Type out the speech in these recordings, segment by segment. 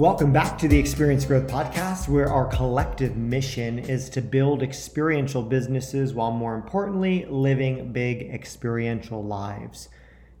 Welcome back to the Experience Growth Podcast, where our collective mission is to build experiential businesses while more importantly, living big experiential lives.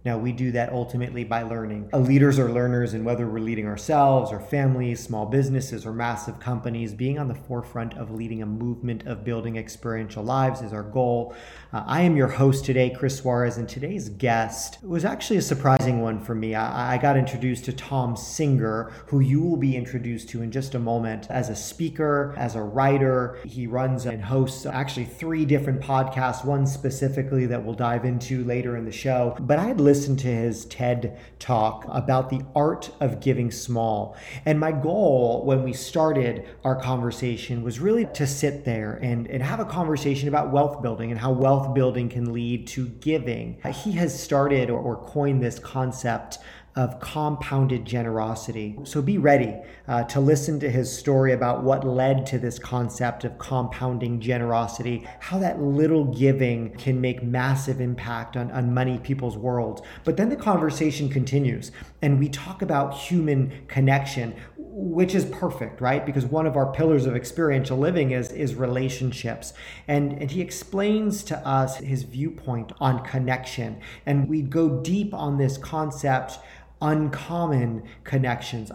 Now, we do that ultimately by learning. Leaders are learners, and whether we're leading ourselves or families, small businesses, or massive companies, being on the forefront of leading a movement of building experiential lives is our goal. Uh, I am your host today, Chris Suarez, and today's guest was actually a surprising one for me. I, I got introduced to Thom Singer, who you will be introduced to in just a moment, as a speaker, as a writer. He runs and hosts actually three different podcasts, one specifically that we'll dive into later in the show. But I had listened to his TED talk about the art of giving small. And my goal when we started our conversation was really to sit there and, and have a conversation about wealth building and how wealth building can lead to giving. He has started or, or coined this concept of compounded generosity. So be ready uh, to listen to his story about what led to this concept of compounding generosity, how that little giving can make massive impact on, on many people's worlds. But then the conversation continues and we talk about human connection, which is perfect, right? Because one of our pillars of experiential living is, is relationships. And, and he explains to us his viewpoint on connection. And we go deep on this concept uncommon connections.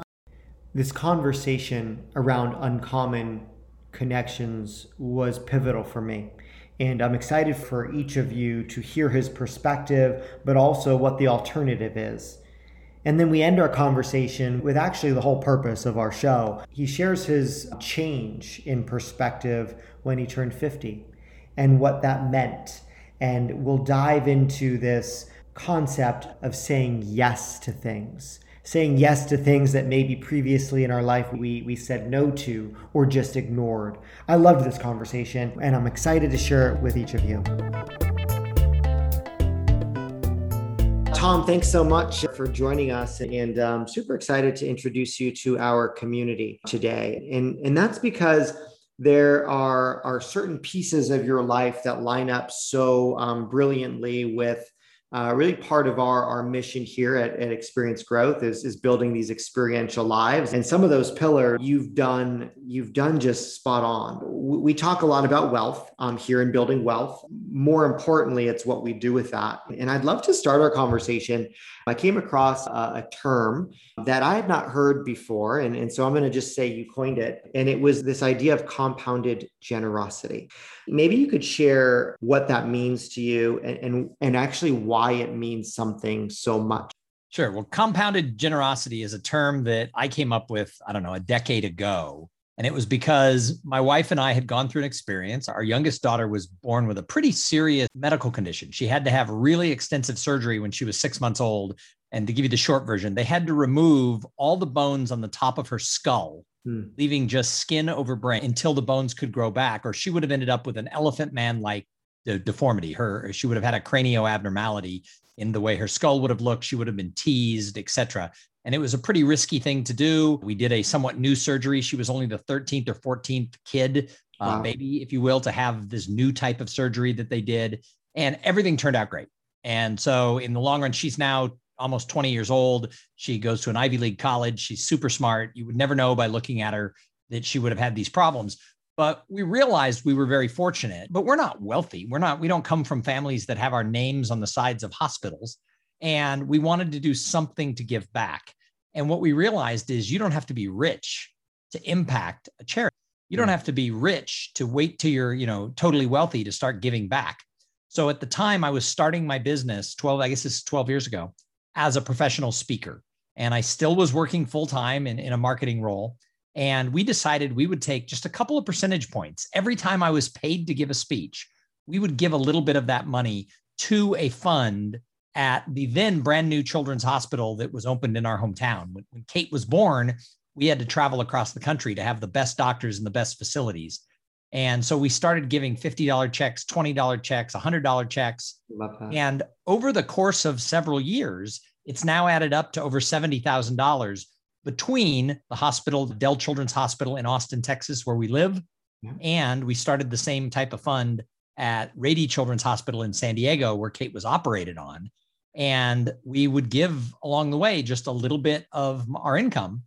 This conversation around uncommon connections was pivotal for me. And I'm excited for each of you to hear his perspective, but also what the alternative is. And then we end our conversation with actually the whole purpose of our show. He shares his change in perspective when he turned 50 and what that meant. And we'll dive into this concept of saying yes to things saying yes to things that maybe previously in our life we, we said no to or just ignored. I loved this conversation and I'm excited to share it with each of you. Thom, thanks so much for joining us and um, super excited to introduce you to our community today. And, and that's because there are, are certain pieces of your life that line up so um, brilliantly with uh, really part of our, our mission here at, at Experience Growth is, is building these experiential lives. And some of those pillars you've done, you've done just spot on. We talk a lot about wealth um, here in building wealth. More importantly, it's what we do with that. And I'd love to start our conversation. I came across a, a term that I had not heard before. And, and so I'm going to just say you coined it. And it was this idea of compounded generosity. Maybe you could share what that means to you and, and, and actually why it means something so much. Sure. Well, compounded generosity is a term that I came up with, I don't know, a decade ago. And it was because my wife and I had gone through an experience. Our youngest daughter was born with a pretty serious medical condition. She had to have really extensive surgery when she was six months old. And to give you the short version, they had to remove all the bones on the top of her skull hmm. leaving just skin over brain until the bones could grow back, or she would have ended up with an elephant man like deformity. Her she would have had a cranial abnormality in the way her skull would have looked. She would have been teased, etc. And it was a pretty risky thing to do. We did a somewhat new surgery. She was only the 13th or 14th kid, uh, wow. uh, baby, if you will, to have this new type of surgery that they did. And everything turned out great. And so, in the long run, she's now almost 20 years old. She goes to an Ivy League college. She's super smart. You would never know by looking at her that she would have had these problems. But we realized we were very fortunate, but we're not wealthy. We're not, we don't come from families that have our names on the sides of hospitals. And we wanted to do something to give back. And what we realized is you don't have to be rich to impact a charity. You don't hmm. have to be rich to wait till you're, you know, totally wealthy to start giving back. So at the time I was starting my business 12, I guess this is 12 years ago as a professional speaker. And I still was working full time in, in a marketing role. And we decided we would take just a couple of percentage points. Every time I was paid to give a speech, we would give a little bit of that money to a fund at the then brand new children's hospital that was opened in our hometown. When, when Kate was born, we had to travel across the country to have the best doctors and the best facilities. And so we started giving $50 checks, $20 checks, $100 checks. And over the course of several years, it's now added up to over $70,000 between the hospital, the Dell Children's Hospital in Austin, Texas, where we live. Yeah. And we started the same type of fund at Rady Children's Hospital in San Diego, where Kate was operated on. And we would give along the way just a little bit of our income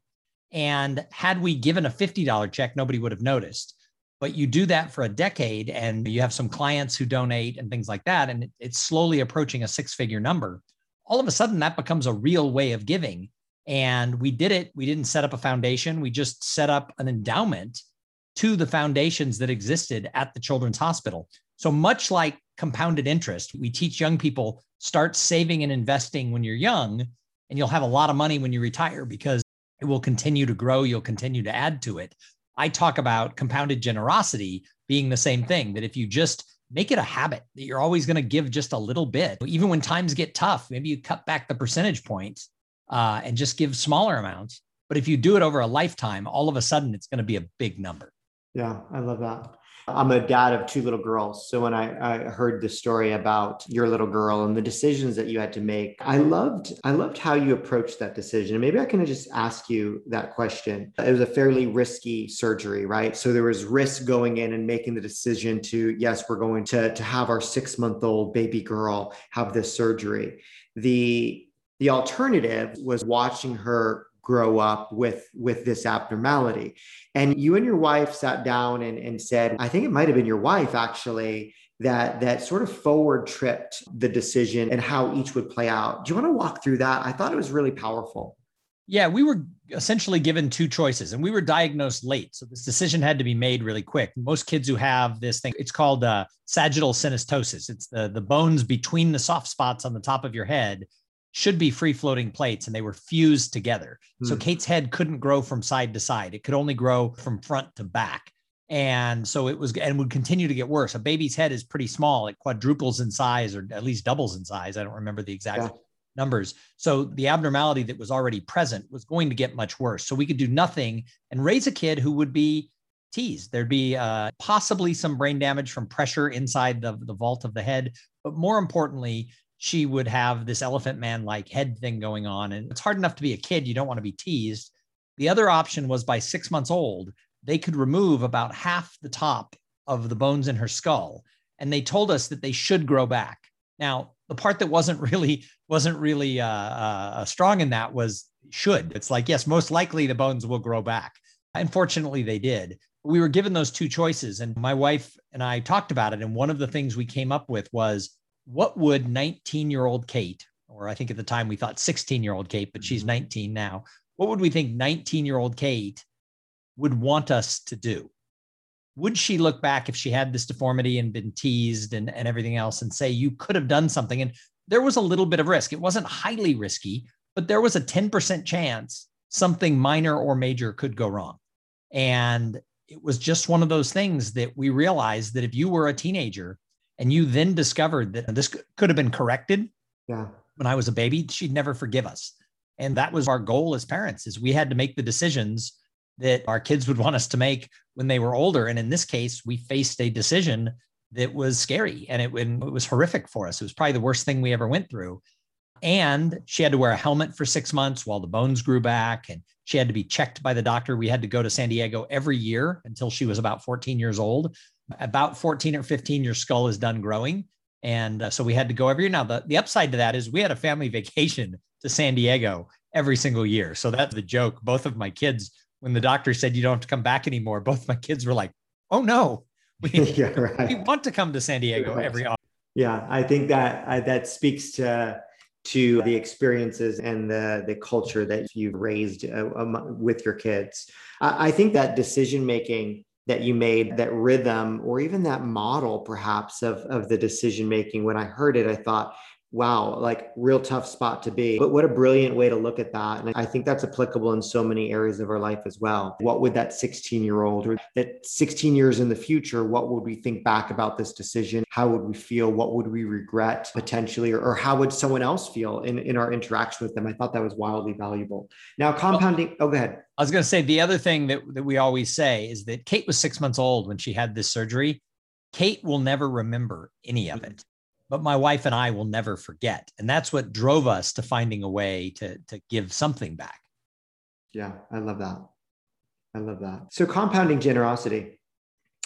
And had we given a $50 check, nobody would have noticed. But you do that for a decade and you have some clients who donate and things like that. And it's slowly approaching a six figure number. All of a sudden, that becomes a real way of giving. And we did it. We didn't set up a foundation, we just set up an endowment to the foundations that existed at the Children's Hospital. So, much like compounded interest, we teach young people start saving and investing when you're young, and you'll have a lot of money when you retire because it will continue to grow. You'll continue to add to it. I talk about compounded generosity being the same thing that if you just make it a habit that you're always going to give just a little bit, even when times get tough, maybe you cut back the percentage points uh, and just give smaller amounts. But if you do it over a lifetime, all of a sudden it's going to be a big number. Yeah, I love that. I'm a dad of two little girls. So when I, I heard the story about your little girl and the decisions that you had to make, I loved I loved how you approached that decision. And maybe I can just ask you that question. It was a fairly risky surgery, right? So there was risk going in and making the decision to, yes, we're going to, to have our six-month-old baby girl have this surgery. The the alternative was watching her grow up with with this abnormality. And you and your wife sat down and, and said i think it might have been your wife actually that that sort of forward tripped the decision and how each would play out. Do you want to walk through that? I thought it was really powerful. Yeah we were essentially given two choices and we were diagnosed late so this decision had to be made really quick. Most kids who have this thing it's called uh, sagittal synostosis it's the the bones between the soft spots on the top of your head should be free floating plates and they were fused together. Mm. So hmm. Kate's head couldn't grow from side to side. It could only grow from front to back. And so it was and would continue to get worse. A baby's head is pretty small. It quadruples in size or at least doubles in size. I don't remember the exact yeah. numbers. So the abnormality that was already present was going to get much worse. So we could do nothing and raise a kid who would be teased. There'd be uh, possibly some brain damage from pressure inside the, the vault of the head, but more importantly, she would have this elephant man like head thing going on. And it's hard enough to be a kid. You don't want to be teased. The other option was by six months old, they could remove about half the top of the bones in her skull. And they told us that they should grow back. Now, the part that wasn't really wasn't really uh, uh, strong in that was should. It's like yes, most likely the bones will grow back. Unfortunately, they did. We were given those two choices, and my wife and I talked about it. And one of the things we came up with was what would 19 year old Kate, or I think at the time we thought 16 year old Kate, but she's mm-hmm. 19 now, what would we think 19 year old Kate would want us to do? Would she look back if she had this deformity and been teased and, and everything else and say, you could have done something? And there was a little bit of risk. It wasn't highly risky, but there was a 10% chance something minor or major could go wrong. And it was just one of those things that we realized that if you were a teenager and you then discovered that this could have been corrected yeah. when I was a baby, she'd never forgive us. And that was our goal as parents is we had to make the decisions that our kids would want us to make when they were older. And in this case, we faced a decision that was scary and it, and it was horrific for us. It was probably the worst thing we ever went through. And she had to wear a helmet for six months while the bones grew back. And she had to be checked by the doctor. We had to go to San Diego every year until she was about 14 years old about 14 or 15, your skull is done growing. And uh, so we had to go every year. Now, the, the upside to that is we had a family vacation to San Diego every single year. So that's the joke. Both of my kids, when the doctor said you don't have to come back anymore, both my kids were like, oh no, we, yeah, right. we want to come to San Diego right. every Yeah, I think that uh, that speaks to to the experiences and the the culture that you've raised uh, um, with your kids. I think that decision making that you made, that rhythm, or even that model perhaps of, of the decision making. When I heard it, I thought, wow, like real tough spot to be. But what a brilliant way to look at that. And I think that's applicable in so many areas of our life as well. What would that 16 year old or that 16 years in the future, what would we think back about this decision? How would we feel? What would we regret potentially? Or, or how would someone else feel in, in our interaction with them? I thought that was wildly valuable. Now, compounding, oh, go ahead. I was going to say the other thing that, that we always say is that Kate was six months old when she had this surgery. Kate will never remember any of mm-hmm. it but my wife and I will never forget. And that's what drove us to finding a way to, to give something back. Yeah, I love that. I love that. So, compounding generosity,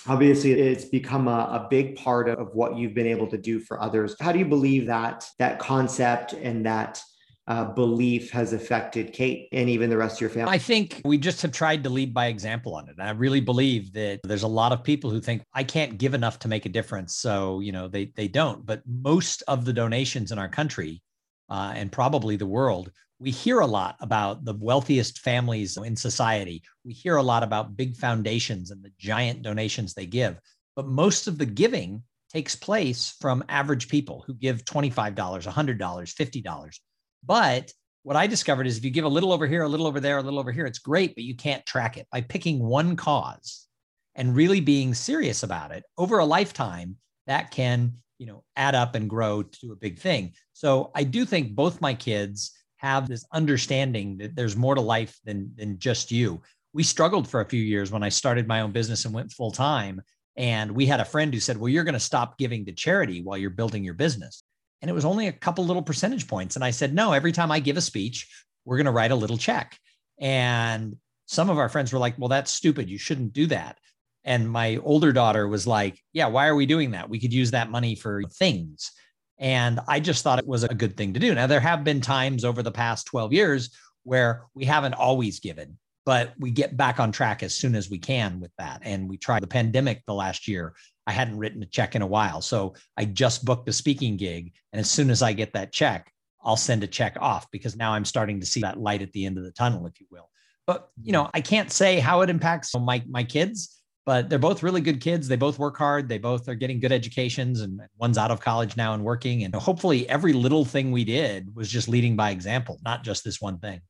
obviously, it's become a, a big part of what you've been able to do for others. How do you believe that that concept and that uh, belief has affected Kate and even the rest of your family? I think we just have tried to lead by example on it. I really believe that there's a lot of people who think I can't give enough to make a difference, so you know they they don't. But most of the donations in our country uh, and probably the world, we hear a lot about the wealthiest families in society. We hear a lot about big foundations and the giant donations they give. But most of the giving takes place from average people who give $25, $100, $50. But what I discovered is if you give a little over here, a little over there, a little over here, it's great, but you can't track it. By picking one cause and really being serious about it over a lifetime, that can, you know, add up and grow to a big thing. So I do think both my kids have this understanding that there's more to life than than just you. We struggled for a few years when I started my own business and went full time. And we had a friend who said, Well, you're going to stop giving to charity while you're building your business and it was only a couple little percentage points. And I said, no, every time I give a speech, we're going to write a little check. And some of our friends were like, well, that's stupid. You shouldn't do that. And my older daughter was like, yeah, why are we doing that? We could use that money for things. And I just thought it was a good thing to do. Now, there have been times over the past 12 years where we haven't always given, but we get back on track as soon as we can with that. And we tried the pandemic the last year I hadn't written a check in a while. So I just booked a speaking gig. And as soon as I get that check, I'll send a check off because now I'm starting to see that light at the end of the tunnel, if you will. But you know, I can't say how it impacts my my kids, but they're both really good kids. They both work hard. They both are getting good educations, and one's out of college now and working. And hopefully, every little thing we did was just leading by example, not just this one thing.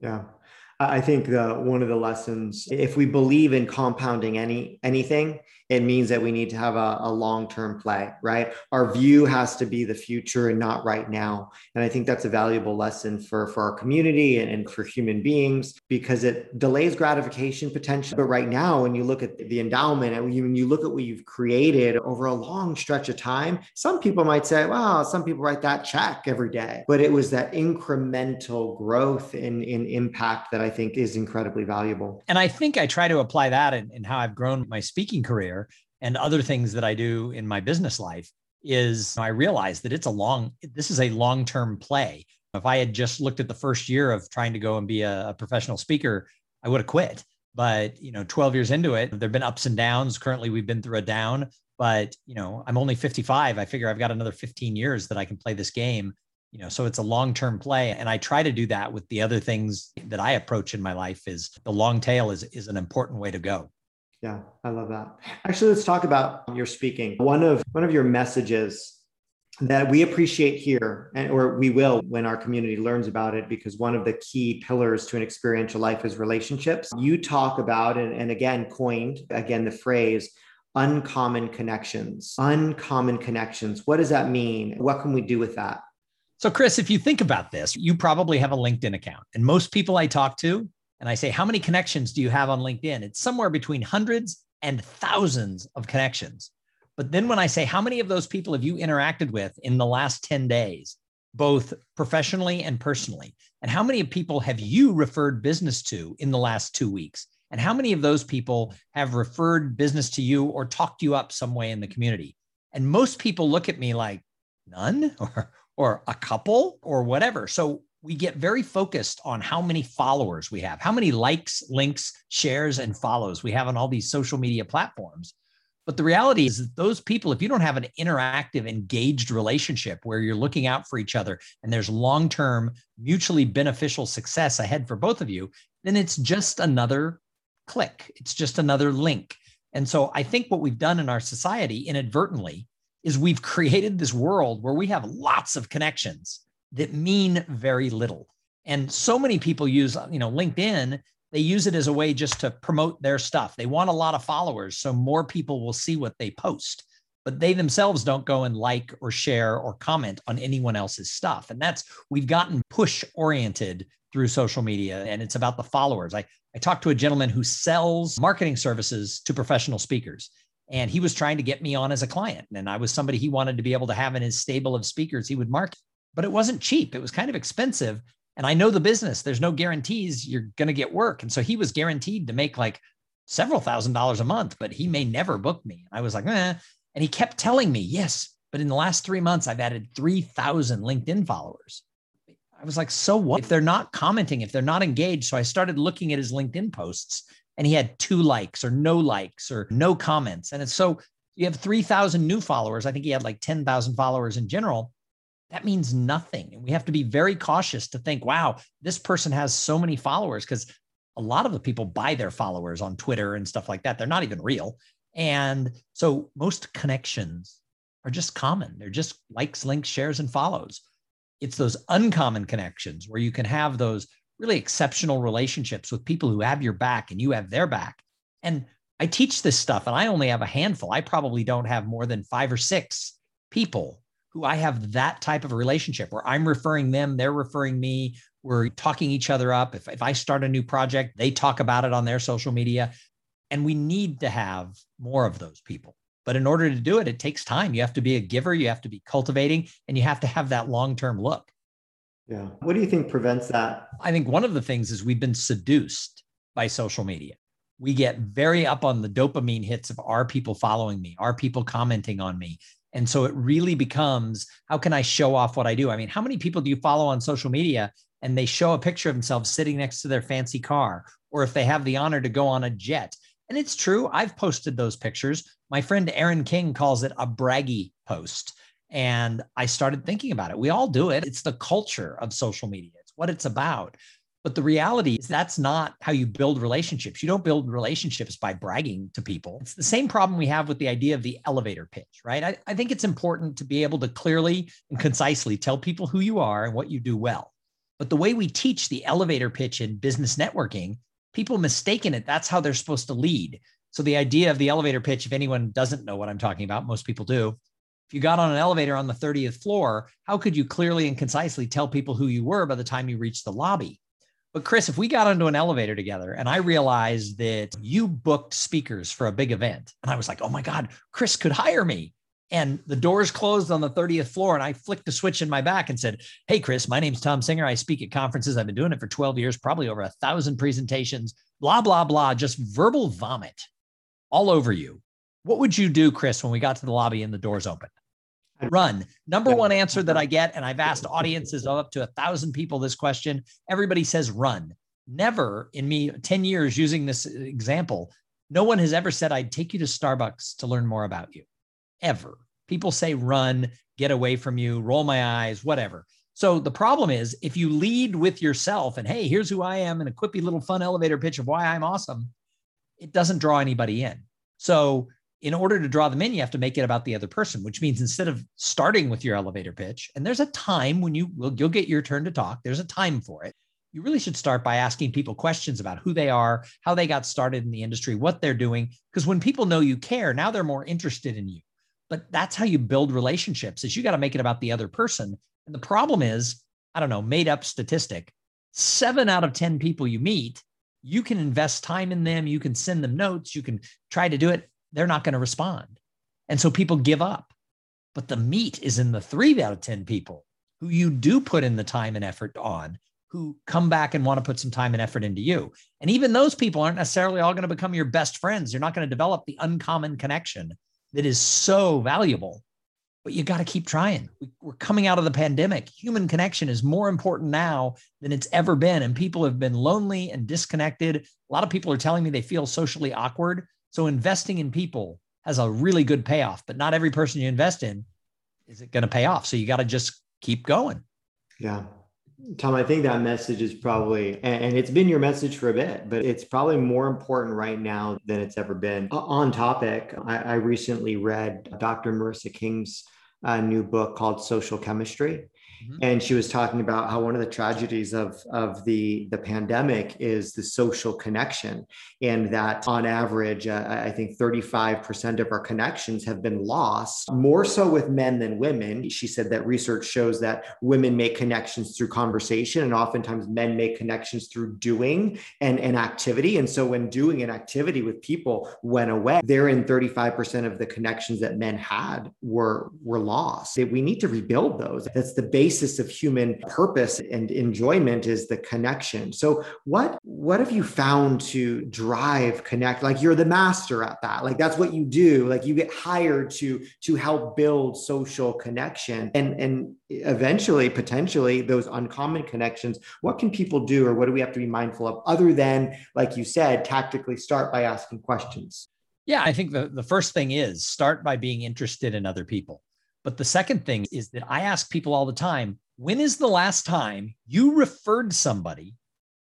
Yeah, I think the, one of the lessons, if we believe in compounding any anything, it means that we need to have a, a long-term play, right? Our view has to be the future and not right now. And I think that's a valuable lesson for, for our community and, and for human beings because it delays gratification potential. But right now, when you look at the endowment and when you look at what you've created over a long stretch of time, some people might say, well, some people write that check every day. But it was that incremental growth in, in impact that I think is incredibly valuable. And I think I try to apply that in, in how I've grown my speaking career and other things that I do in my business life is I realize that it's a long, this is a long term play. If I had just looked at the first year of trying to go and be a, a professional speaker, I would have quit. But, you know, 12 years into it, there have been ups and downs. Currently, we've been through a down, but, you know, I'm only 55. I figure I've got another 15 years that I can play this game you know so it's a long-term play and i try to do that with the other things that i approach in my life is the long tail is is an important way to go yeah, I love that. Actually, let's talk about your speaking. One of one of your messages that we appreciate here, and or we will when our community learns about it, because one of the key pillars to an experiential life is relationships. You talk about and, and again coined again the phrase uncommon connections. Uncommon connections. What does that mean? What can we do with that? So, Chris, if you think about this, you probably have a LinkedIn account, and most people I talk to and I say, How many connections do you have on LinkedIn? It's somewhere between hundreds and thousands of connections. But then when I say, How many of those people have you interacted with in the last 10 days, both professionally and personally? And how many people have you referred business to in the last two weeks? And how many of those people have referred business to you or talked you up some way in the community? And most people look at me like, none or, or a couple or whatever. So we get very focused on how many followers we have, how many likes, links, shares, and follows we have on all these social media platforms. But the reality is that those people, if you don't have an interactive, engaged relationship where you're looking out for each other and there's long term, mutually beneficial success ahead for both of you, then it's just another click. It's just another link. And so I think what we've done in our society inadvertently is we've created this world where we have lots of connections that mean very little. And so many people use, you know, LinkedIn, they use it as a way just to promote their stuff. They want a lot of followers so more people will see what they post. But they themselves don't go and like or share or comment on anyone else's stuff. And that's, we've gotten push oriented through social media and it's about the followers. I, I talked to a gentleman who sells marketing services to professional speakers and he was trying to get me on as a client and i was somebody he wanted to be able to have in his stable of speakers he would market but it wasn't cheap. It was kind of expensive. And I know the business, there's no guarantees you're going to get work. And so he was guaranteed to make like several thousand dollars a month, but he may never book me. I was like, eh. And he kept telling me, yes, but in the last three months, I've added 3,000 LinkedIn followers. I was like, so what? If they're not commenting, if they're not engaged. So I started looking at his LinkedIn posts and he had two likes or no likes or no comments. And it's so you have 3,000 new followers. I think he had like 10,000 followers in general. That means nothing. And we have to be very cautious to think, wow, this person has so many followers because a lot of the people buy their followers on Twitter and stuff like that. They're not even real. And so most connections are just common. They're just likes, links, shares, and follows. It's those uncommon connections where you can have those really exceptional relationships with people who have your back and you have their back. And I teach this stuff and I only have a handful. I probably don't have more than five or six people who I have that type of relationship where I'm referring them, they're referring me, we're talking each other up. If, if I start a new project, they talk about it on their social media. And we need to have more of those people. But in order to do it, it takes time. You have to be a giver, you have to be cultivating, and you have to have that long term look. Yeah. What do you think prevents that? I think one of the things is we've been seduced by social media. We get very up on the dopamine hits of are people following me, Are people commenting on me. And so it really becomes how can I show off what I do? I mean, how many people do you follow on social media and they show a picture of themselves sitting next to their fancy car, or if they have the honor to go on a jet? And it's true, I've posted those pictures. My friend Aaron King calls it a braggy post. And I started thinking about it. We all do it. It's the culture of social media, it's what it's about. But the reality is that's not how you build relationships. You don't build relationships by bragging to people. It's the same problem we have with the idea of the elevator pitch, right? I, I think it's important to be able to clearly and concisely tell people who you are and what you do well. But the way we teach the elevator pitch in business networking, people mistaken it. That's how they're supposed to lead. So the idea of the elevator pitch, if anyone doesn't know what I'm talking about, most people do, if you got on an elevator on the 30th floor, how could you clearly and concisely tell people who you were by the time you reached the lobby? But Chris, if we got onto an elevator together and I realized that you booked speakers for a big event, and I was like, oh my God, Chris could hire me. And the doors closed on the 30th floor, and I flicked a switch in my back and said, Hey, Chris, my name's Thom Singer. I speak at conferences. I've been doing it for 12 years, probably over a thousand presentations, blah, blah, blah, just verbal vomit all over you. What would you do, Chris, when we got to the lobby and the doors opened? Run. Number one answer that I get, and I've asked audiences of up to a thousand people this question. Everybody says run. Never in me 10 years using this example, no one has ever said, I'd take you to Starbucks to learn more about you. Ever. People say run, get away from you, roll my eyes, whatever. So the problem is if you lead with yourself and hey, here's who I am, and a quippy little fun elevator pitch of why I'm awesome, it doesn't draw anybody in. So in order to draw them in, you have to make it about the other person, which means instead of starting with your elevator pitch, and there's a time when you will you'll get your turn to talk, there's a time for it. You really should start by asking people questions about who they are, how they got started in the industry, what they're doing. Because when people know you care, now they're more interested in you. But that's how you build relationships, is you got to make it about the other person. And the problem is, I don't know, made up statistic. Seven out of 10 people you meet, you can invest time in them, you can send them notes, you can try to do it they're not going to respond. And so people give up. But the meat is in the three out of 10 people who you do put in the time and effort on, who come back and want to put some time and effort into you. And even those people aren't necessarily all going to become your best friends. You're not going to develop the uncommon connection that is so valuable. But you got to keep trying. We're coming out of the pandemic. Human connection is more important now than it's ever been. And people have been lonely and disconnected. A lot of people are telling me they feel socially awkward so investing in people has a really good payoff, but not every person you invest in is it going to pay off. So you got to just keep going. Yeah. Thom, I think that message is probably, and it's been your message for a bit, but it's probably more important right now than it's ever been. On topic, I, recently read Dr. Marissa King's uh, new book called Social Chemistry. Mm-hmm. And she was talking about how one of the tragedies of, of the, the pandemic is the social connection, and that on average, uh, I think 35% of our connections have been lost, more so with men than women. She said that research shows that women make connections through conversation, and oftentimes men make connections through doing and, and activity. And so when doing an activity with people went away, there in 35% of the connections that men had were, were lost. We need to rebuild those. That's the base basis of human purpose and enjoyment is the connection. So what what have you found to drive connect? Like you're the master at that. Like that's what you do. Like you get hired to to help build social connection and and eventually potentially those uncommon connections. What can people do or what do we have to be mindful of other than like you said tactically start by asking questions? Yeah, I think the, the first thing is start by being interested in other people. But the second thing is that I ask people all the time when is the last time you referred somebody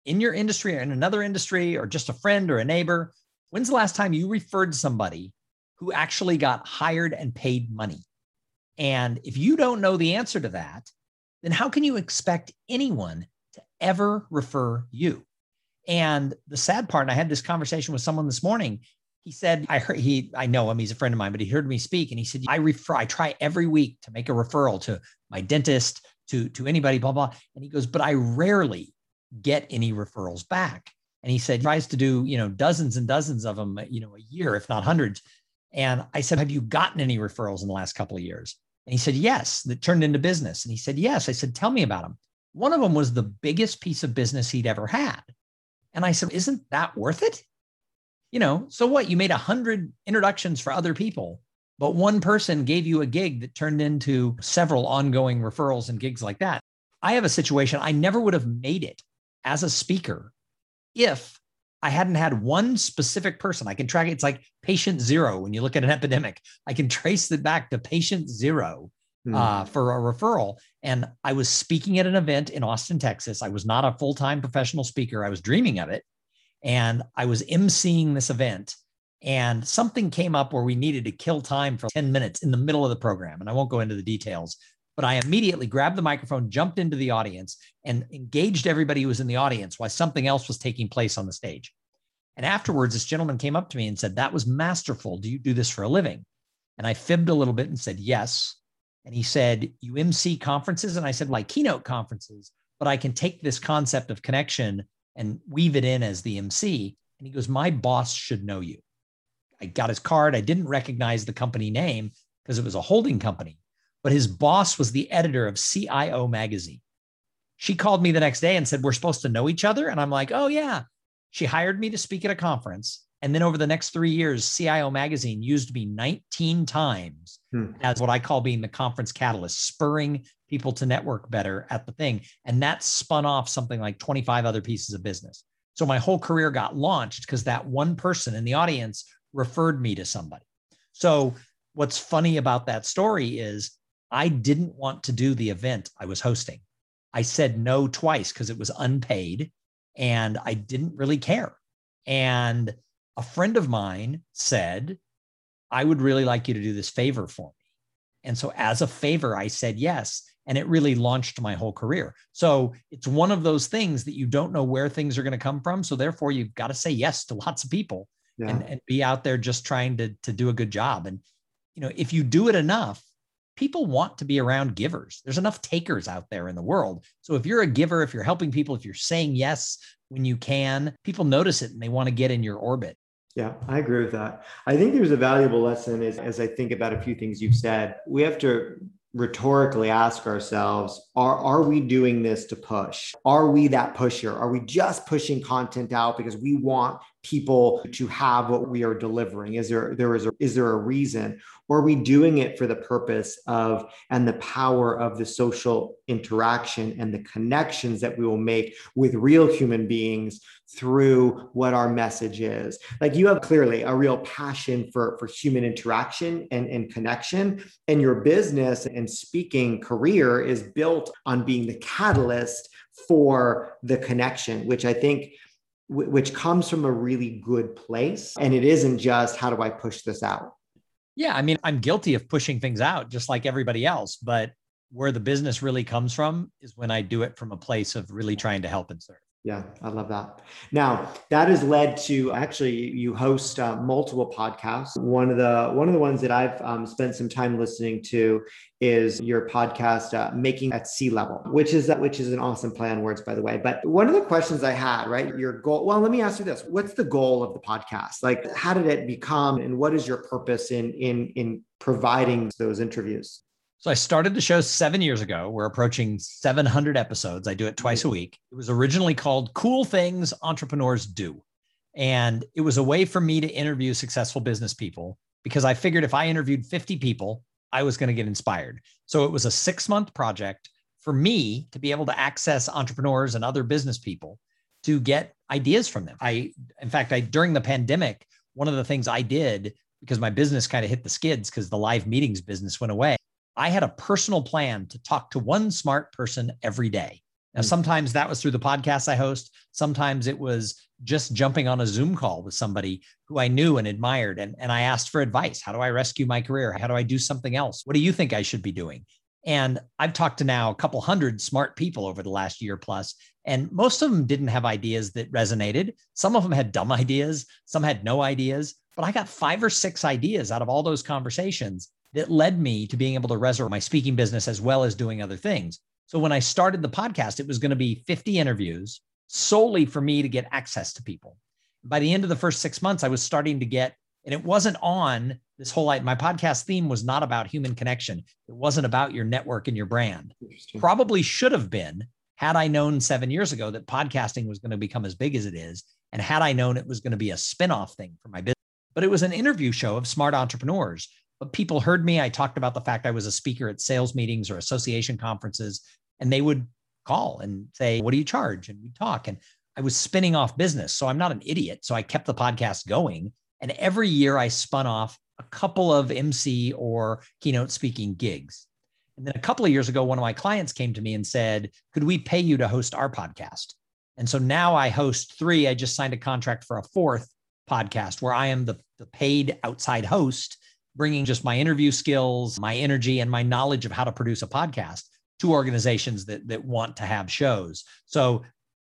in your industry or in another industry or just a friend or a neighbor? When's the last time you referred somebody who actually got hired and paid money? And if you don't know the answer to that, then how can you expect anyone to ever refer you? And the sad part, and I had this conversation with someone this morning, he said i heard he i know him he's a friend of mine but he heard me speak and he said i refer i try every week to make a referral to my dentist to to anybody blah blah. And he goes but i rarely get any referrals back. And he said he tries to do you know dozens and dozens of them you know a year if not hundreds. And i said have you gotten any referrals in the last couple of years? And he said yes that turned into business. And he said yes. I said tell me about them one of them was the biggest piece of business he'd ever had. And i said isn't that worth it you know, so what? You made a hundred introductions for other people, but one person gave you a gig that turned into several ongoing referrals and gigs like that. I have a situation I never would have made it as a speaker if I hadn't had one specific person. I can track it. It's like patient zero when you look at an epidemic. I can trace it back to patient zero hmm. uh, for a referral. And I was speaking at an event in Austin, Texas. I was not a full time professional speaker. I was dreaming of it and I was emceeing this event. And something came up where we needed to kill time for 10 minutes in the middle of the program. And I won't go into the details, but I immediately grabbed the microphone, jumped into the audience, and engaged everybody who was in the audience while something else was taking place on the stage. And afterwards, this gentleman came up to me and said, That was masterful. Do you do this for a living? And I fibbed a little bit and said, Yes. And he said, You MC conferences? And I said, Like keynote conferences, but I can take this concept of connection and weave it in as the MC. And he goes, My boss should know you. I got his card. I didn't recognize the company name because it was a holding company, but his boss was the editor of CIO magazine. She called me the next day and said, We're supposed to know each other. And I'm like, Oh, yeah. She hired me to speak at a conference. And then over the next three years, CIO Magazine used me 19 times hmm. as what I call being the conference catalyst, spurring people to network better at the thing. And that spun off something like 25 other pieces of business. So my whole career got launched because that one person in the audience referred me to somebody. So what's funny about that story is I didn't want to do the event I was hosting. I said no twice because it was unpaid and I didn't really care. And a friend of mine said, I would really like you to do this favor for me. And so, as a favor, I said yes. And it really launched my whole career. So, it's one of those things that you don't know where things are going to come from. So, therefore, you've got to say yes to lots of people yeah. and, and be out there just trying to, to do a good job. And, you know, if you do it enough, people want to be around givers. There's enough takers out there in the world. So if you're a giver, if you're helping people, if you're saying yes when you can, people notice it and they want to get in your orbit. Yeah, I agree with that. I think there's a valuable lesson as, as I think about a few things you've said. We have to rhetorically ask ourselves are, are we doing this to push? Are we that pusher? Are we just pushing content out because we want people to have what we are delivering? Is there there is a, is there a reason? Or are we doing it for the purpose of and the power of the social interaction and the connections that we will make with real human beings through what our message is? Like you have clearly a real passion for, for human interaction and, and connection, and your business and speaking career is built on being the catalyst for the connection, which I think which comes from a really good place. And it isn't just how do I push this out? Yeah. I mean, I'm guilty of pushing things out just like everybody else, but where the business really comes from is when I do it from a place of really trying to help and serve. Yeah, I love that. Now that has led to actually you host uh, multiple podcasts. One of the one of the ones that I've um, spent some time listening to is your podcast, uh, "Making at Sea Level," which is that which is an awesome play on words, by the way. But one of the questions I had, right, your goal. Well, let me ask you this: What's the goal of the podcast? Like, how did it become, and what is your purpose in in in providing those interviews? So I started the show seven years ago. We're approaching 700 episodes. I do it twice a week. It was originally called Cool Things Entrepreneurs Do. And it was a way for me to interview successful business people because I figured if I interviewed 50 people, I was going to get inspired. So it was a six month project for me to be able to access entrepreneurs and other business people to get ideas from them. I, in fact, I, during the pandemic, one of the things I did because my business kind of hit the skids because the live meetings business went away. I had a personal plan to talk to one smart person every day. Now, hmm. sometimes that was through the podcast I host. Sometimes it was just jumping on a Zoom call with somebody who I knew and admired. And, and I asked for advice. How do I rescue my career? How do I do something else? What do you think I should be doing? And I've talked to now a couple hundred smart people over the last year plus, and most of them didn't have ideas that resonated. Some of them had dumb ideas, some had no ideas, but I got five or six ideas out of all those conversations that led me to being able to resurrect my speaking business as well as doing other things. So when I started the podcast, it was going to be 50 interviews solely for me to get access to people. By the end of the first six months, I was starting to get, and it wasn't on this whole my podcast theme was not about human connection. It wasn't about your network and your brand. Probably should have been had I known seven years ago that podcasting was going to become as big as it is. And had I known it was going to be a spin-off thing for my business. But it was an interview show of smart entrepreneurs people heard me. I talked about the fact I was a speaker at sales meetings or association conferences, and they would call and say, What do you charge? And we talk. And I was spinning off business. So I'm not an idiot. So I kept the podcast going. And every year I spun off a couple of MC or keynote speaking gigs. And then a couple of years ago, one of my clients came to me and said, Could we pay you to host our podcast? And so now I host three. I just signed a contract for a fourth podcast where I am the, the paid outside host bringing just my interview skills, my energy, and my knowledge of how to produce a podcast to organizations that, that want to have shows. So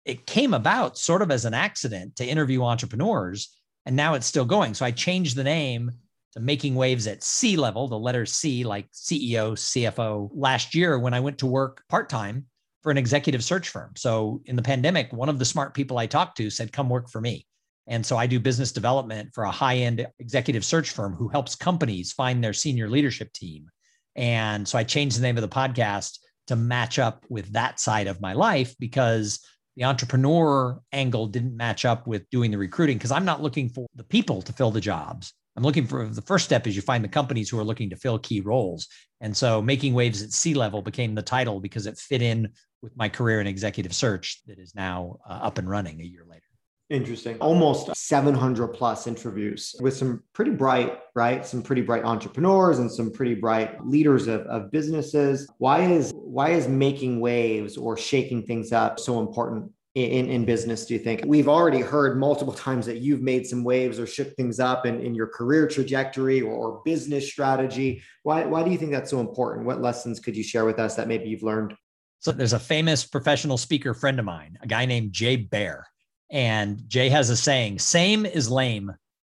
it came about sort of as an accident to interview entrepreneurs, and now it's still going. So I changed the name to Making Waves at C level, the letter C, like CEO, CFO, last year when I went to work part time for an executive search firm. So in the pandemic, one of the smart people I talked to said, Come work for me. And so I do business development for a high end executive search firm who helps companies find their senior leadership team. And so I changed the name of the podcast to match up with that side of my life because the entrepreneur angle didn't match up with doing the recruiting because I'm not looking for the people to fill the jobs. I'm looking for the first step is you find the companies who are looking to fill key roles. And so making waves at C level became the title because it fit in with my career in executive search that is now uh, up and running a year later. Interesting. Almost 700 plus interviews with some pretty bright, right? Some pretty bright entrepreneurs and some pretty bright leaders of, of businesses. Why is why is making waves or shaking things up so important in, in business, do you think? We've already heard multiple times that you've made some waves or shook things up in, in your career trajectory or, or business strategy. Why, why do you think that's so important? What lessons could you share with us that maybe you've learned? So there's a famous professional speaker friend of mine, a guy named Jay Baer. And Jay has a saying, same is lame.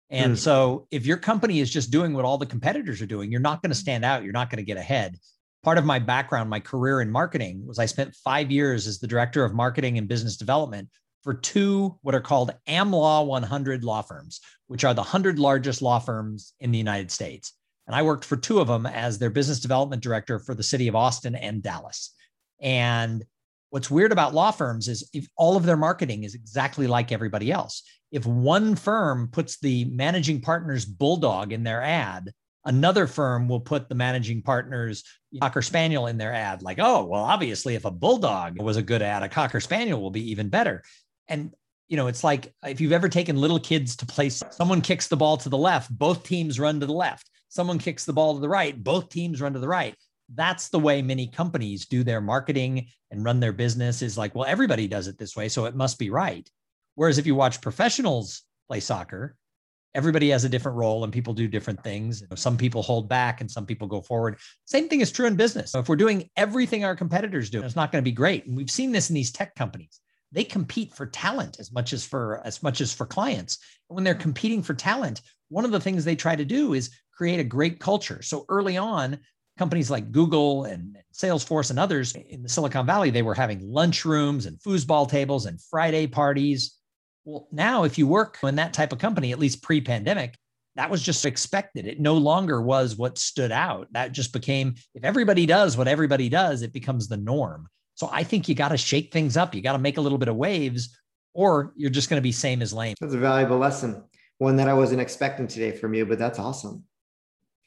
And mm. so if your company is just doing what all the competitors are doing, you're not going to stand out. You're not going to get ahead. Part of my background, my career in marketing was I spent five years as the director of marketing and business development for two what are called AmLaw 100 law firms, which are the 100 largest law firms in the United States. And I worked for two of them as their business development director for the city of Austin and Dallas. And What's weird about law firms is if all of their marketing is exactly like everybody else. If one firm puts the managing partner's bulldog in their ad, another firm will put the managing partner's cocker spaniel in their ad. Like, oh, well, obviously, if a bulldog was a good ad, a cocker spaniel will be even better. And you know, it's like if you've ever taken little kids to play, someone kicks the ball to the left, both teams run to the left. Someone kicks the ball to the right, both teams run to the right that's the way many companies do their marketing and run their business is like, well, everybody does it this way, so it must be right. Whereas if you watch professionals play soccer, everybody has a different role and people do different things. Some people hold back and some people go forward. Same thing is true in business. If we're doing everything our competitors do, it's not going to be great. And we've seen this in these tech companies. They compete for talent as much as for as much as for clients. And when they're competing for talent, one of the things they try to do is create a great culture. So early on, companies like Google and Salesforce and others in the Silicon Valley, they were having lunch rooms and foosball tables and Friday parties. Well, now if you work in that type of company, at least pre-pandemic, that was just expected. It no longer was what stood out. That just became, if everybody does what everybody does, it becomes the norm. So I think you got to shake things up. You got to make a little bit of waves, or you're just going to be same as lame. That's a valuable lesson. One that I wasn't expecting today from you, but that's awesome.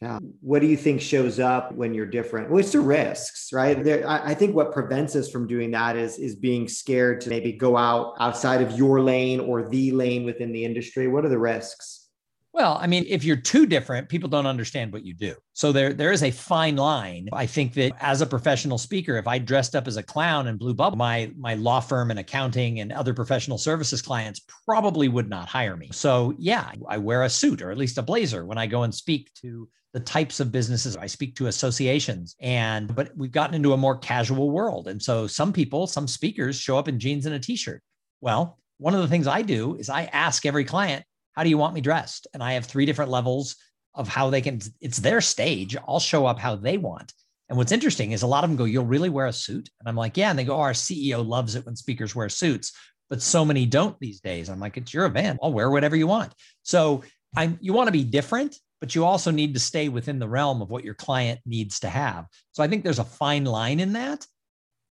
Yeah. What do you think shows up when you're different? Well, it's the risks, right? There, I, I think what prevents us from doing that is is being scared to maybe go out outside of your lane or the lane within the industry. What are the risks? Well, I mean, if you're too different, people don't understand what you do. So there, there is a fine line. I think that as a professional speaker, if I dressed up as a clown and blue bubble, my my law firm and accounting and other professional services clients probably would not hire me. So yeah, I wear a suit or at least a blazer when I go and speak to the types of businesses I speak to associations and but we've gotten into a more casual world. And so some people, some speakers show up in jeans and a t-shirt. Well, one of the things I do is I ask every client, how do you want me dressed? And I have three different levels of how they can, it's their stage. I'll show up how they want. And what's interesting is a lot of them go, You'll really wear a suit? And I'm like, Yeah. And they go, oh, Our CEO loves it when speakers wear suits, but so many don't these days. I'm like, It's your event. I'll wear whatever you want. So I'm, you want to be different, but you also need to stay within the realm of what your client needs to have. So I think there's a fine line in that.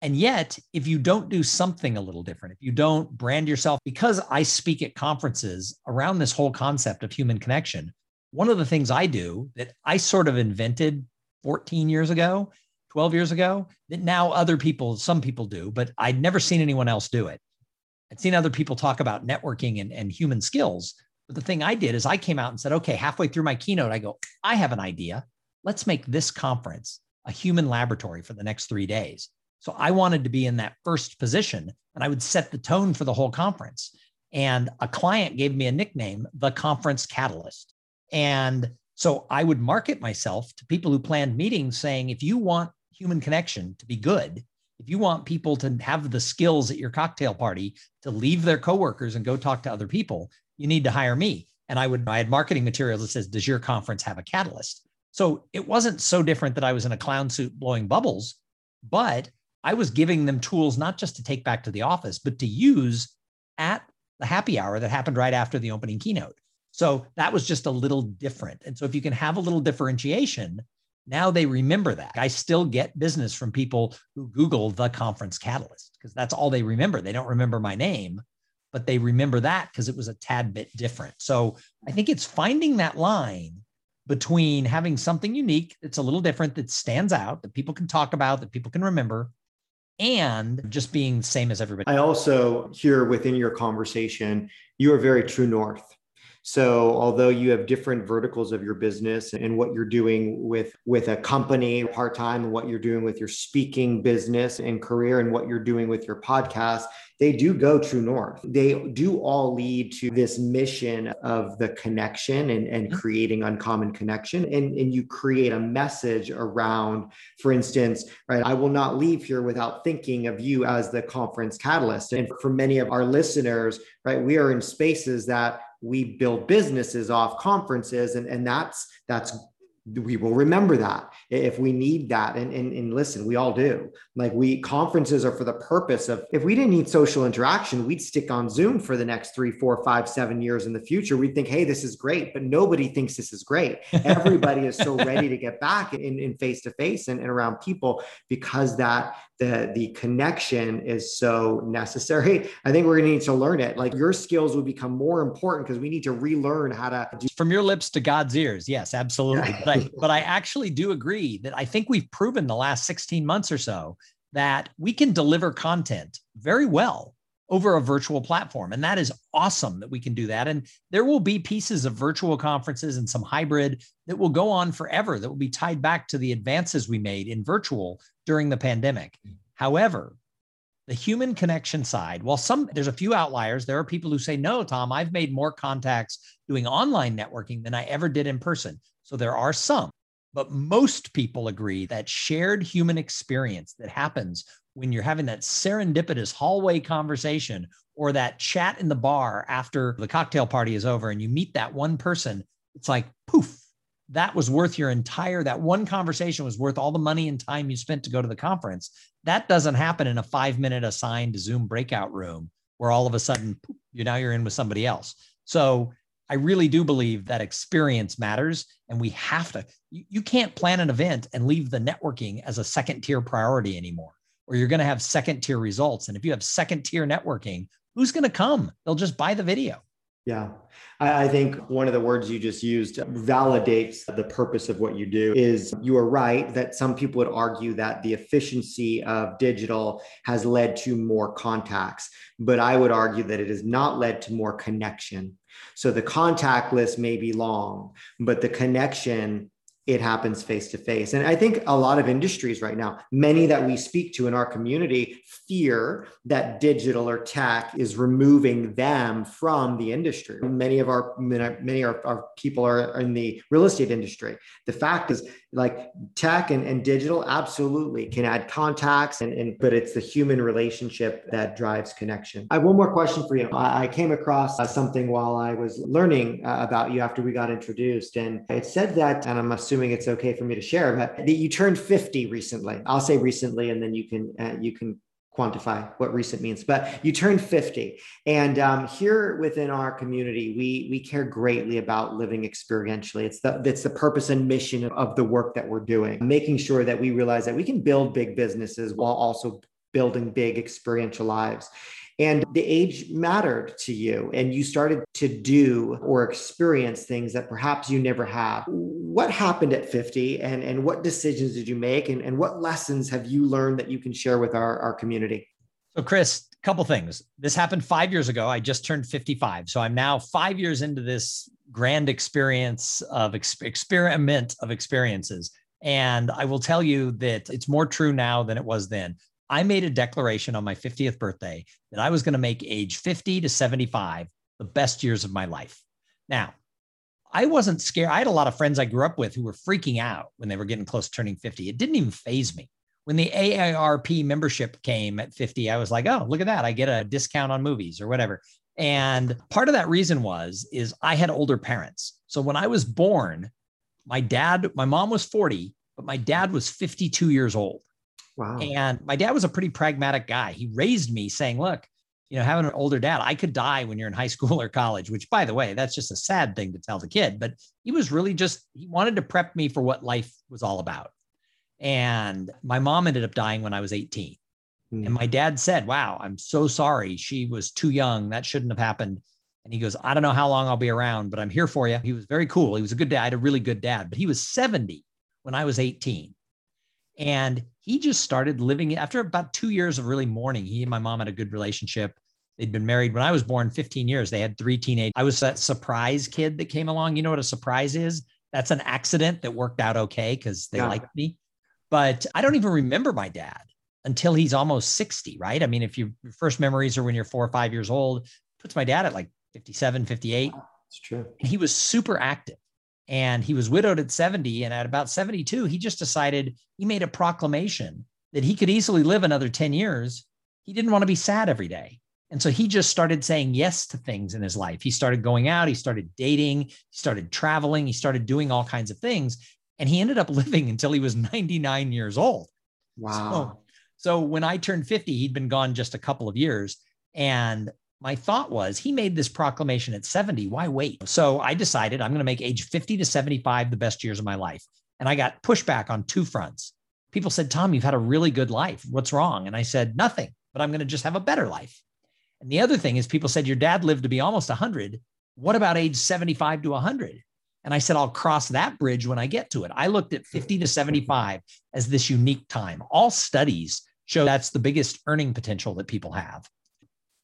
And yet, if you don't do something a little different, if you don't brand yourself, because I speak at conferences around this whole concept of human connection, one of the things I do that I sort of invented 14 years ago, 12 years ago, that now other people, some people do, but I'd never seen anyone else do it. I'd seen other people talk about networking and, and human skills. But the thing I did is I came out and said, okay, halfway through my keynote, I go, I have an idea. Let's make this conference a human laboratory for the next three days. So I wanted to be in that first position and I would set the tone for the whole conference. And a client gave me a nickname, the conference catalyst. And so I would market myself to people who planned meetings saying, if you want human connection to be good, if you want people to have the skills at your cocktail party to leave their coworkers and go talk to other people, you need to hire me. And I would, I had marketing materials that says, does your conference have a catalyst? So it wasn't so different that I was in a clown suit blowing bubbles, but I was giving them tools not just to take back to the office, but to use at the happy hour that happened right after the opening keynote. So that was just a little different. And so if you can have a little differentiation, now they remember that. I still get business from people who Google the conference catalyst because that's all they remember. They don't remember my name, but they remember that because it was a tad bit different. So I think it's finding that line between having something unique that's a little different that stands out that people can talk about, that people can remember, and just being the same as everybody. I also hear within your conversation, you are very true north. So although you have different verticals of your business and what you're doing with with a company part-time and what you're doing with your speaking business and career and what you're doing with your podcast, they do go true north. They do all lead to this mission of the connection and, and mm-hmm. creating uncommon connection. And, and you create a message around, for instance, right, I will not leave here without thinking of you as the conference catalyst. And for many of our listeners, right, we are in spaces that we build businesses off conferences and, and that's that's we will remember that if we need that. And, and, and listen we all do. Like we conferences are for the purpose of if we didn't need social interaction we'd stick on zoom for the next three four five seven years in the future. We'd think hey this is great but nobody thinks this is great. Everybody is so ready to get back in, in face to face and around people because that the the connection is so necessary. I think we're going to need to learn it. Like your skills will become more important because we need to relearn how to do- from your lips to god's ears. Yes absolutely but, I, actually do agree that i think we've proven the last 16 months or so that we can deliver content very well over a virtual platform. And that is awesome that we can do that. And there will be pieces of virtual conferences and some hybrid that will go on forever, that will be tied back to the advances we made in virtual during the pandemic. However, the human connection side, while some there's a few outliers, there are people who say, no, Thom, I've made more contacts doing online networking than I ever did in person. So there are some, but most people agree that shared human experience that happens when you're having that serendipitous hallway conversation or that chat in the bar after the cocktail party is over and you meet that one person, it's like poof, that was worth your entire that one conversation was worth all the money and time you spent to go to the conference. That doesn't happen in a five minute assigned zoom breakout room where all of a sudden you now you're in with somebody else. So I really do believe that experience matters. And we have to, you, can't plan an event and leave the networking as a second tier priority anymore, or you're going to have second tier results. And if you have second tier networking, who's going to come? They'll just buy the video. Yeah. I think one of the words you just used validates the purpose of what you do is you are right that some people would argue that the efficiency of digital has led to more contacts, but I would argue that it has not led to more connection. So the contact list may be long, but the connection it happens face to face. And I think a lot of industries right now, many that we speak to in our community, fear that digital or tech is removing them from the industry. Many of our many of our people are in the real estate industry. The fact is, like tech and, and digital absolutely can add contacts, and, and but it's the human relationship that drives connection. I have one more question for you. I, I came across uh, something while I was learning uh, about you after we got introduced, and it said that, and I'm assuming it's okay for me to share, but that you turned 50 recently. I'll say recently, and then you can uh, you can quantify what recent means. But you turn 50, and um, here within our community, we we care greatly about living experientially. It's the it's the purpose and mission of the work that we're doing, making sure that we realize that we can build big businesses while also building big experiential lives and the age mattered to you and you started to do or experience things that perhaps you never have what happened at 50 and, and what decisions did you make and, and what lessons have you learned that you can share with our, our community? So chris a couple things. This happened five years ago. I just turned 55 so i'm now five years into this grand experience of ex- experiment of experiences. And I will tell you that it's more true now than it was then. I made a declaration on my 50th birthday that I was going to make age 50 to 75 the best years of my life. Now, I wasn't scared. I had a lot of friends I grew up with who were freaking out when they were getting close to turning 50. It didn't even phase me. When the AARP membership came at 50, I was like, oh, look at that. I get a discount on movies or whatever. And part of that reason was is I had older parents. So when I was born, my dad, my mom was 40, but my dad was 52 years old. Wow. And my dad was a pretty pragmatic guy. He raised me saying, look, you know, having an older dad, I could die when you're in high school or college, which by the way, that's just a sad thing to tell the kid, but he was really just, he wanted to prep me for what life was all about. And my mom ended up dying when I was 18. Mm. And my dad said, wow, I'm so sorry. She was too young. That shouldn't have happened. And he goes, I don't know how long I'll be around, but I'm here for you. He was very cool. He was a good dad, I had a really good dad, but he was 70 when I was 18. And he just started living after about two years of really mourning. He and my mom had a good relationship. They'd been married when I was born 15 years. They had three teenage. I was that surprise kid that came along. You know what a surprise is? That's an accident that worked out okay because they yeah. liked me. But I don't even remember my dad until he's almost 60, right? I mean, if your first memories are when you're four or five years old, puts my dad at like 57, 58. It's true. And he was super active and he was widowed at 70 and at about 72 he just decided he made a proclamation that he could easily live another 10 years. He didn't want to be sad every day. And so he just started saying yes to things in his life. He started going out he started dating he started traveling he started doing all kinds of things and he ended up living until he was 99 years old. Wow. so, so when i turned 50 he'd been gone just a couple of years and my thought was he made this proclamation at 70. Why wait? So I decided I'm going to make age 50 to 75 the best years of my life. And I got pushback on two fronts. People said, Thom, you've had a really good life. What's wrong? And I said, nothing, but I'm going to just have a better life. And the other thing is, people said, your dad lived to be almost 100. What about age 75 to 100? And I said, I'll cross that bridge when I get to it. I looked at 50 to 75 as this unique time. All studies show that's the biggest earning potential that people have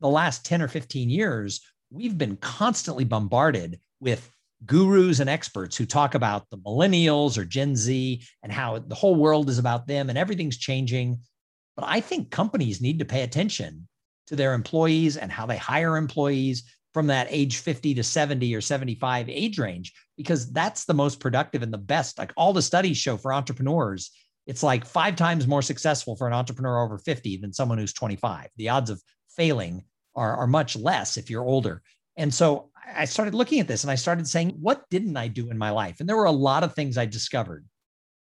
the last 10 or 15 years, we've been constantly bombarded with gurus and experts who talk about the millennials or Gen Z and how the whole world is about them and everything's changing. But I think companies need to pay attention to their employees and how they hire employees from that age 50 to 70 or 75 age range, because that's the most productive and the best. Like all the studies show for entrepreneurs, it's like five times more successful for an entrepreneur over 50 than someone who's 25. The odds of failing are, are much less if you're older. And so I started looking at this and I started saying, what didn't I do in my life? And there were a lot of things I discovered.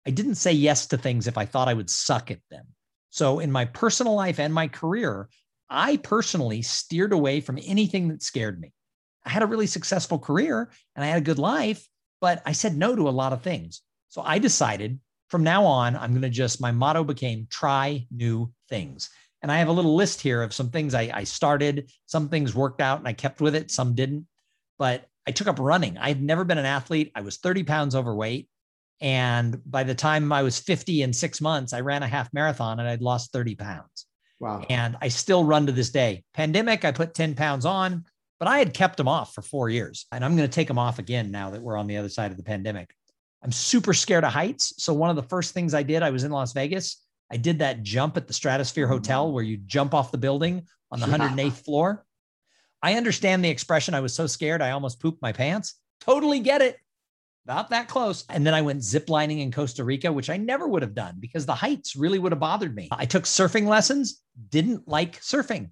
I didn't say yes to things if I thought I would suck at them. So in my personal life and my career, I personally steered away from anything that scared me. I had a really successful career and I had a good life, but I said no to a lot of things. So I decided from now on, I'm going to just, my motto became try new things. And I have a little list here of some things I, I started. Some things worked out and I kept with it, some didn't. But I took up running. I had never been an athlete. I was 30 pounds overweight. And by the time I was 50 in six months, I ran a half marathon and I'd lost 30 pounds. Wow. And I still run to this day. Pandemic, I put 10 pounds on, but I had kept them off for four years. And I'm going to take them off again now that we're on the other side of the pandemic. I'm super scared of heights. So one of the first things I did, I was in Las Vegas. I did that jump at the Stratosphere mm-hmm. Hotel where you jump off the building on the yeah. 108th floor. I understand the expression. I was so scared, I almost pooped my pants. Totally get it. About that close. And then I went ziplining in Costa Rica, which I never would have done because the heights really would have bothered me. I took surfing lessons, didn't like surfing,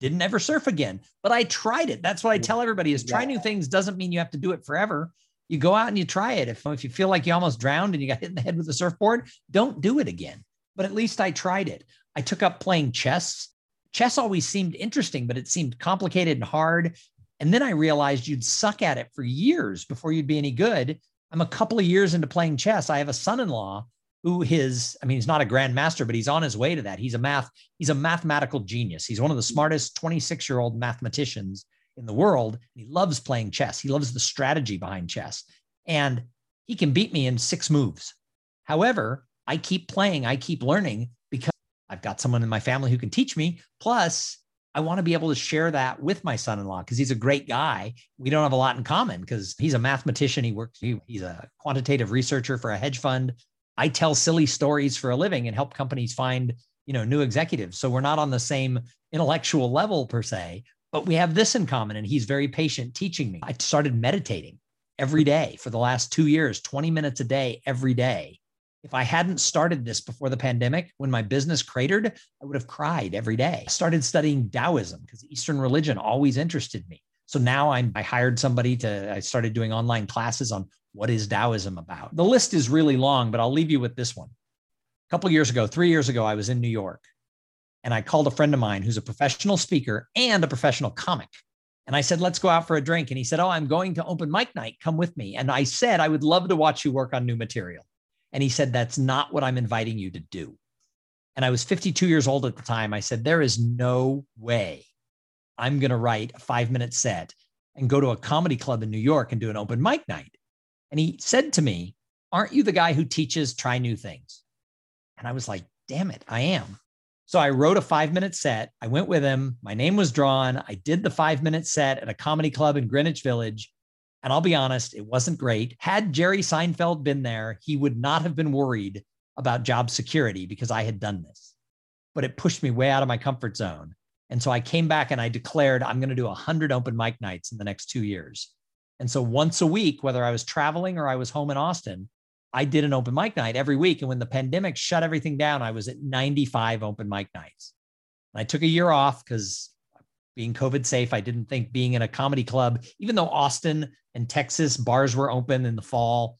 didn't ever surf again, but I tried it. That's what I tell everybody is try new things doesn't mean you have to do it forever. You go out and you try it. If, if you feel like you almost drowned and you got hit in the head with a surfboard, don't do it again. But at least I tried it. I took up playing chess chess always seemed interesting, but it seemed complicated and hard. And then I realized you'd suck at it for years before you'd be any good. I'm a couple of years into playing chess. I have a son-in-law who his, I mean, he's not a grandmaster, but he's on his way to that. He's a math, he's a mathematical genius. He's one of the smartest 26-year-old mathematicians in the world. He loves playing chess. He loves the strategy behind chess. And he can beat me in six moves. However, I keep playing, I keep learning because I've got someone in my family who can teach me. Plus, I want to be able to share that with my son-in-law because he's a great guy. We don't have a lot in common because he's a mathematician. He works, he, he's a quantitative researcher for a hedge fund. I tell silly stories for a living and help companies find, you know, new executives. So we're not on the same intellectual level per se, but we have this in common. And he's very patient teaching me. I started meditating every day for the last two years, 20 minutes a day, every day if I hadn't started this before the pandemic, when my business cratered, I would have cried every day. I started studying Taoism because Eastern religion always interested me. So now I'm, I hired somebody to, I started doing online classes on what is Taoism about. The list is really long, but I'll leave you with this one. A couple years ago, three years ago, I was in New York and I called a friend of mine who's a professional speaker and a professional comic. And I said, let's go out for a drink. And he said, Oh, I'm going to open mic night. Come with me. And I said, I would love to watch you work on new material. And he said, That's not what I'm inviting you to do. And I was 52 years old at the time. I said, There is no way I'm going to write a five minute set and go to a comedy club in New York and do an open mic night. And he said to me, Aren't you the guy who teaches try new things? And I was like, Damn it, I am. So I wrote a five minute set. I went with him. My name was drawn. I did the five minute set at a comedy club in Greenwich Village. And I'll be honest, it wasn't great. Had Jerry Seinfeld been there, he would not have been worried about job security because I had done this. But it pushed me way out of my comfort zone. And so I came back and I declared I'm going to do 100 open mic nights in the next two years. And so once a week, whether I was traveling or I was home in Austin, I did an open mic night every week. And when the pandemic shut everything down, I was at 95 open mic nights. And I took a year off because being COVID safe. I didn't think being in a comedy club, even though Austin and Texas bars were open in the fall,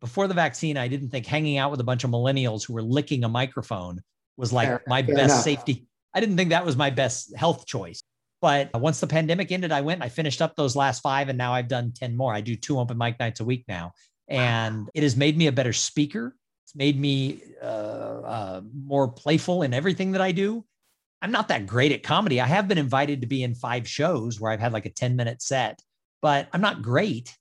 before the vaccine, I didn't think hanging out with a bunch of millennials who were licking a microphone was like fair, my fair best enough. safety. I didn't think that was my best health choice. But once the pandemic ended, I went, I finished up those last five, and now I've done 10 more. I do two open mic nights a week now. And it has made me a better speaker. It's made me uh, uh, more playful in everything that I do. I'm not that great at comedy. I have been invited to be in five shows where I've had like a 10 minute set, but I'm not great.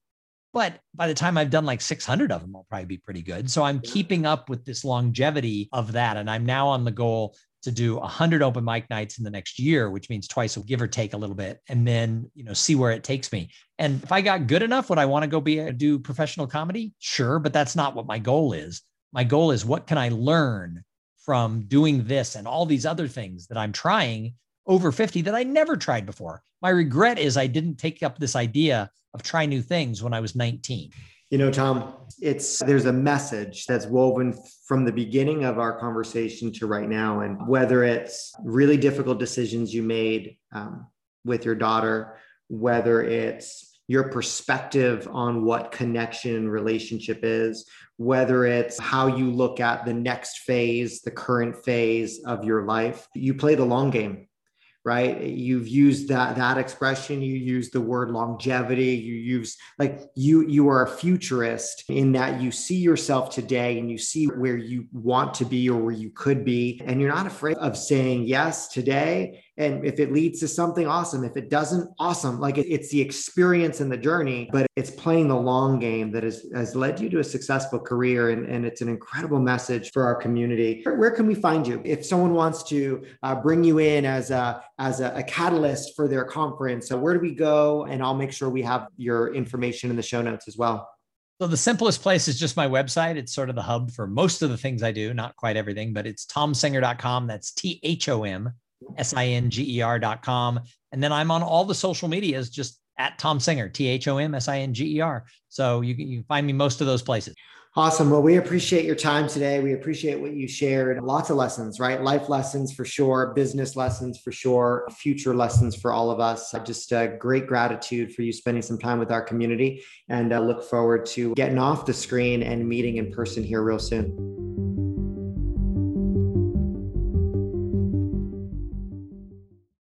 But by the time I've done like 600 of them, I'll probably be pretty good. So I'm keeping up with this longevity of that. And I'm now on the goal to do 100 open mic nights in the next year, which means twice, a give or take a little bit, and then you know see where it takes me. And if I got good enough, would I want to go be a, do professional comedy? Sure, but that's not what my goal is. My goal is what can I learn from doing this and all these other things that I'm trying over 50 that I never tried before. My regret is I didn't take up this idea of try new things when I was 19. You know, Thom, it's there's a message that's woven from the beginning of our conversation to right now, and whether it's really difficult decisions you made um, with your daughter, whether it's your perspective on what connection relationship is, whether it's how you look at the next phase, the current phase of your life. You play the long game, right? You've used that that expression. You use the word longevity. You use like you you are a futurist in that you see yourself today and you see where you want to be or where you could be, and you're not afraid of saying yes today and if it leads to something awesome, if it doesn't, awesome. Like it's the experience and the journey, but it's playing the long game that has, has led you to a successful career. And, and it's an incredible message for our community. Where, where can we find you? If someone wants to uh, bring you in as a, as a, a catalyst for their conference, so where do we go? And I'll make sure we have your information in the show notes as well. So the simplest place is just my website. It's sort of the hub for most of the things I do, not quite everything, but it's thomsinger.com. That's T H O M S-I-N-G-E-R dot com. And then I'm on all the social medias, just at Thom Singer, T-H-O-M-S-I-N-G-E-R. So you you can find me most of those places. Awesome. Well, we appreciate your time today. We appreciate what you shared. Lots of lessons, right? Life lessons for sure, business lessons for sure, future lessons for all of us. Just uh, great gratitude for you spending some time with our community and uh, look forward to getting off the screen and meeting in person here real soon.